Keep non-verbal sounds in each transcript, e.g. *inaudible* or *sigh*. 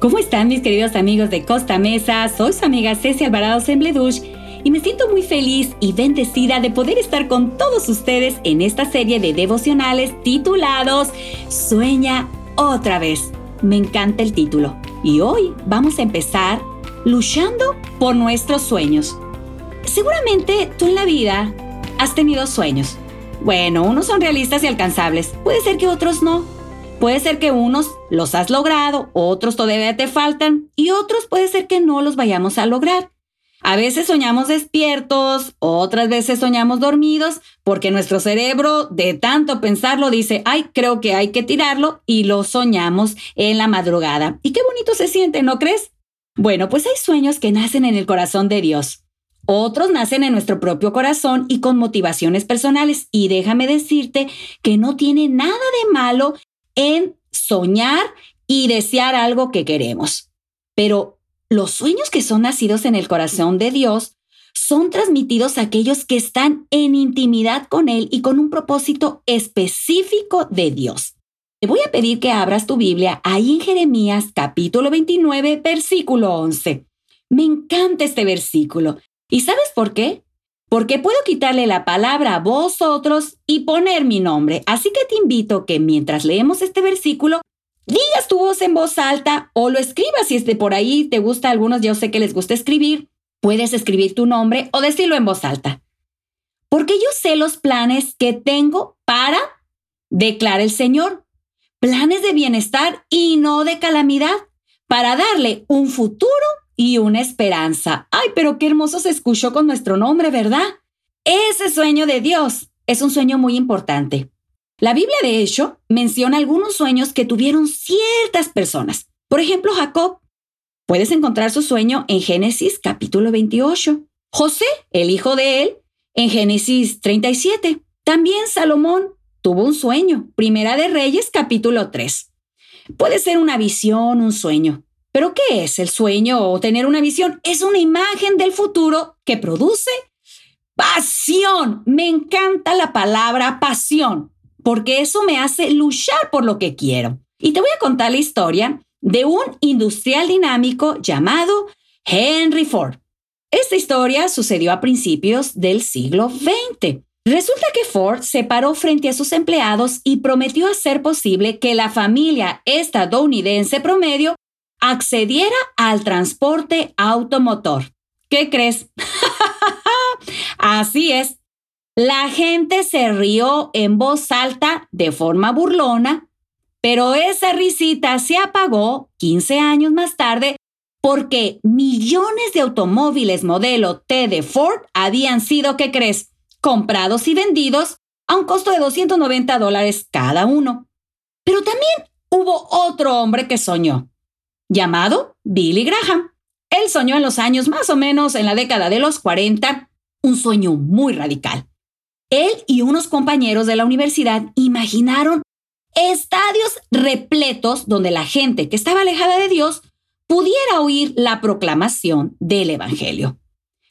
¿Cómo están mis queridos amigos de Costa Mesa? Soy su amiga Ceci Alvarado Sembledush y me siento muy feliz y bendecida de poder estar con todos ustedes en esta serie de devocionales titulados Sueña otra vez. Me encanta el título y hoy vamos a empezar luchando por nuestros sueños. Seguramente tú en la vida has tenido sueños. Bueno, unos son realistas y alcanzables, puede ser que otros no. Puede ser que unos los has logrado, otros todavía te faltan y otros puede ser que no los vayamos a lograr. A veces soñamos despiertos, otras veces soñamos dormidos, porque nuestro cerebro de tanto pensarlo dice, ay, creo que hay que tirarlo y lo soñamos en la madrugada. Y qué bonito se siente, ¿no crees? Bueno, pues hay sueños que nacen en el corazón de Dios. Otros nacen en nuestro propio corazón y con motivaciones personales. Y déjame decirte que no tiene nada de malo en soñar y desear algo que queremos. Pero los sueños que son nacidos en el corazón de Dios son transmitidos a aquellos que están en intimidad con Él y con un propósito específico de Dios. Te voy a pedir que abras tu Biblia ahí en Jeremías capítulo 29, versículo 11. Me encanta este versículo. ¿Y sabes por qué? Porque puedo quitarle la palabra a vosotros y poner mi nombre. Así que te invito que mientras leemos este versículo, digas tu voz en voz alta o lo escribas si es de por ahí te gusta a algunos, yo sé que les gusta escribir, puedes escribir tu nombre o decirlo en voz alta. Porque yo sé los planes que tengo para, declara el Señor, planes de bienestar y no de calamidad, para darle un futuro y una esperanza. Ay, pero qué hermoso se escuchó con nuestro nombre, ¿verdad? Ese sueño de Dios es un sueño muy importante. La Biblia, de hecho, menciona algunos sueños que tuvieron ciertas personas. Por ejemplo, Jacob. Puedes encontrar su sueño en Génesis capítulo 28. José, el hijo de él, en Génesis 37. También Salomón tuvo un sueño. Primera de Reyes capítulo 3. Puede ser una visión, un sueño. ¿Pero qué es el sueño o tener una visión? Es una imagen del futuro que produce pasión. Me encanta la palabra pasión, porque eso me hace luchar por lo que quiero. Y te voy a contar la historia de un industrial dinámico llamado Henry Ford. Esta historia sucedió a principios del siglo XX. Resulta que Ford se paró frente a sus empleados y prometió hacer posible que la familia estadounidense promedio accediera al transporte automotor. ¿Qué crees? *laughs* Así es. La gente se rió en voz alta de forma burlona, pero esa risita se apagó 15 años más tarde porque millones de automóviles modelo T de Ford habían sido, ¿qué crees?, comprados y vendidos a un costo de 290 dólares cada uno. Pero también hubo otro hombre que soñó llamado Billy Graham. Él soñó en los años más o menos en la década de los 40 un sueño muy radical. Él y unos compañeros de la universidad imaginaron estadios repletos donde la gente que estaba alejada de Dios pudiera oír la proclamación del Evangelio.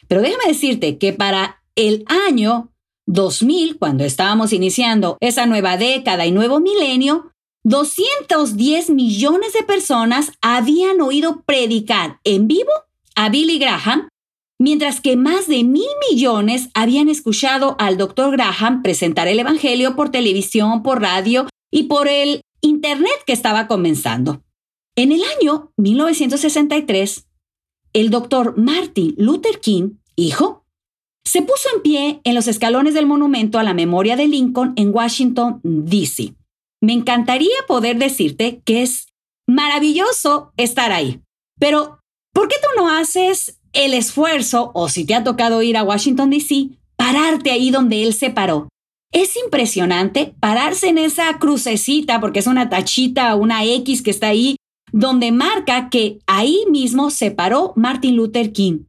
Pero déjame decirte que para el año 2000, cuando estábamos iniciando esa nueva década y nuevo milenio, 210 millones de personas habían oído predicar en vivo a Billy Graham, mientras que más de mil millones habían escuchado al doctor Graham presentar el Evangelio por televisión, por radio y por el Internet que estaba comenzando. En el año 1963, el doctor Martin Luther King, hijo, se puso en pie en los escalones del monumento a la memoria de Lincoln en Washington, D.C. Me encantaría poder decirte que es maravilloso estar ahí, pero ¿por qué tú no haces el esfuerzo, o si te ha tocado ir a Washington, D.C., pararte ahí donde él se paró? Es impresionante pararse en esa crucecita, porque es una tachita, una X que está ahí, donde marca que ahí mismo se paró Martin Luther King.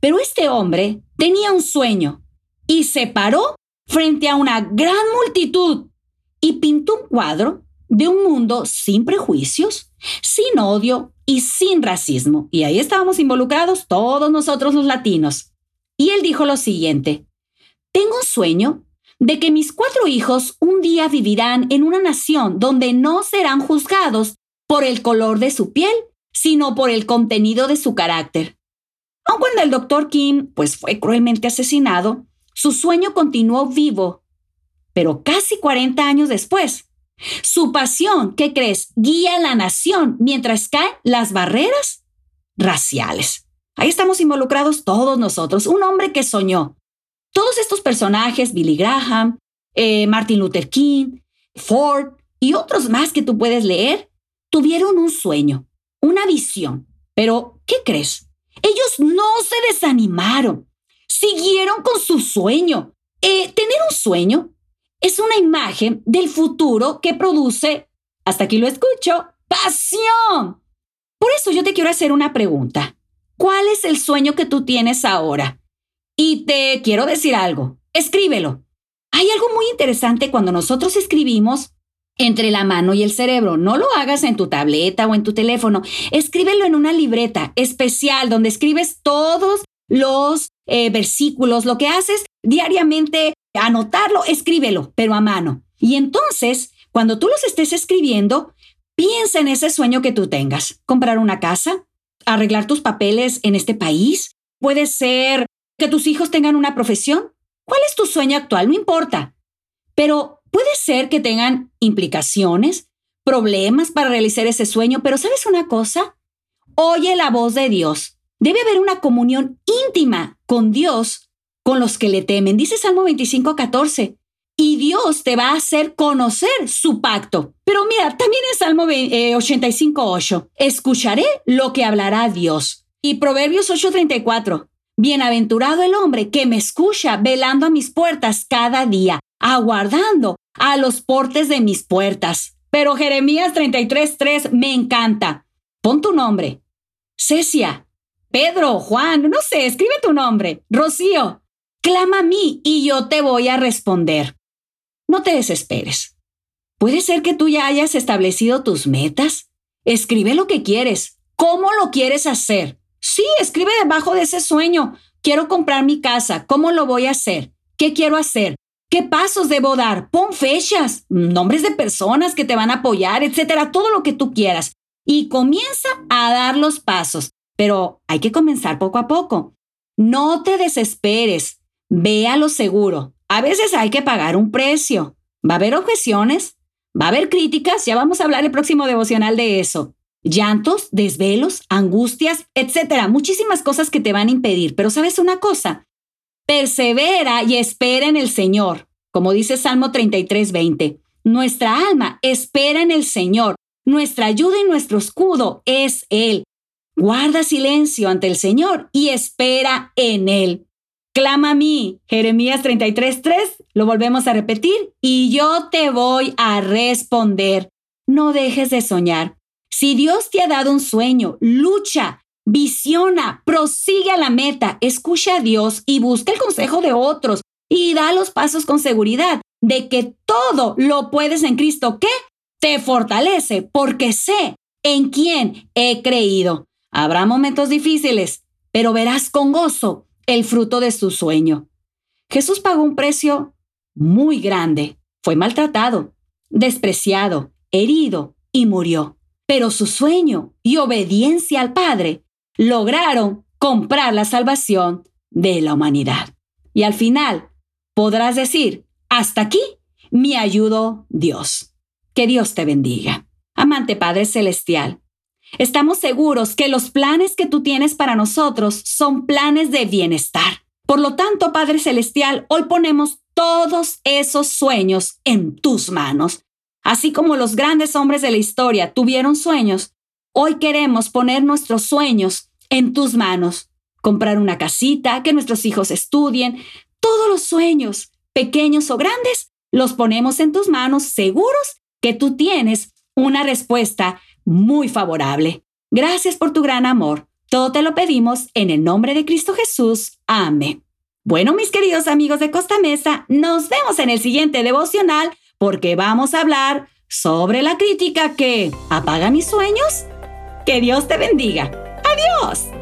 Pero este hombre tenía un sueño y se paró frente a una gran multitud y pintó un cuadro de un mundo sin prejuicios, sin odio y sin racismo. Y ahí estábamos involucrados todos nosotros los latinos. Y él dijo lo siguiente, tengo un sueño de que mis cuatro hijos un día vivirán en una nación donde no serán juzgados por el color de su piel, sino por el contenido de su carácter. Aun cuando el doctor Kim pues, fue cruelmente asesinado, su sueño continuó vivo. Pero casi 40 años después, su pasión, ¿qué crees?, guía a la nación mientras caen las barreras raciales. Ahí estamos involucrados todos nosotros, un hombre que soñó. Todos estos personajes, Billy Graham, eh, Martin Luther King, Ford y otros más que tú puedes leer, tuvieron un sueño, una visión. Pero, ¿qué crees? Ellos no se desanimaron, siguieron con su sueño. Eh, tener un sueño es una imagen del futuro que produce, hasta aquí lo escucho, pasión. Por eso yo te quiero hacer una pregunta. ¿Cuál es el sueño que tú tienes ahora? Y te quiero decir algo, escríbelo. Hay algo muy interesante cuando nosotros escribimos entre la mano y el cerebro. No lo hagas en tu tableta o en tu teléfono. Escríbelo en una libreta especial donde escribes todos los eh, versículos, lo que haces diariamente, anotarlo, escríbelo, pero a mano. Y entonces, cuando tú los estés escribiendo, piensa en ese sueño que tú tengas. Comprar una casa, arreglar tus papeles en este país. Puede ser que tus hijos tengan una profesión. ¿Cuál es tu sueño actual? No importa. Pero puede ser que tengan implicaciones, problemas para realizar ese sueño, pero ¿sabes una cosa? Oye la voz de Dios. Debe haber una comunión íntima con Dios, con los que le temen. Dice Salmo 25, 14. Y Dios te va a hacer conocer su pacto. Pero mira, también en Salmo 85, 8. Eh, Escucharé lo que hablará Dios. Y Proverbios 8:34. Bienaventurado el hombre que me escucha velando a mis puertas cada día, aguardando a los portes de mis puertas. Pero Jeremías 33:3 me encanta. Pon tu nombre. Cecia, Pedro, Juan, no sé, escribe tu nombre. Rocío, clama a mí y yo te voy a responder. No te desesperes. Puede ser que tú ya hayas establecido tus metas. Escribe lo que quieres. ¿Cómo lo quieres hacer? Sí, escribe debajo de ese sueño. Quiero comprar mi casa. ¿Cómo lo voy a hacer? ¿Qué quiero hacer? ¿Qué pasos debo dar? Pon fechas, nombres de personas que te van a apoyar, etcétera, todo lo que tú quieras. Y comienza a dar los pasos pero hay que comenzar poco a poco. No te desesperes, ve a lo seguro. A veces hay que pagar un precio. Va a haber objeciones, va a haber críticas, ya vamos a hablar el próximo devocional de eso. Llantos, desvelos, angustias, etcétera, muchísimas cosas que te van a impedir. Pero sabes una cosa, persevera y espera en el Señor, como dice Salmo 33, 20. Nuestra alma espera en el Señor. Nuestra ayuda y nuestro escudo es Él. Guarda silencio ante el Señor y espera en Él. Clama a mí, Jeremías 33:3, lo volvemos a repetir, y yo te voy a responder. No dejes de soñar. Si Dios te ha dado un sueño, lucha, visiona, prosigue a la meta, escucha a Dios y busca el consejo de otros y da los pasos con seguridad de que todo lo puedes en Cristo que te fortalece porque sé en quién he creído. Habrá momentos difíciles, pero verás con gozo el fruto de su sueño. Jesús pagó un precio muy grande. Fue maltratado, despreciado, herido y murió. Pero su sueño y obediencia al Padre lograron comprar la salvación de la humanidad. Y al final podrás decir, hasta aquí me ayudó Dios. Que Dios te bendiga. Amante Padre Celestial, Estamos seguros que los planes que tú tienes para nosotros son planes de bienestar. Por lo tanto, Padre Celestial, hoy ponemos todos esos sueños en tus manos. Así como los grandes hombres de la historia tuvieron sueños, hoy queremos poner nuestros sueños en tus manos. Comprar una casita, que nuestros hijos estudien, todos los sueños, pequeños o grandes, los ponemos en tus manos seguros que tú tienes una respuesta muy favorable. Gracias por tu gran amor. Todo te lo pedimos en el nombre de Cristo Jesús. Amén. Bueno, mis queridos amigos de Costa Mesa, nos vemos en el siguiente devocional porque vamos a hablar sobre la crítica que apaga mis sueños. Que Dios te bendiga. Adiós.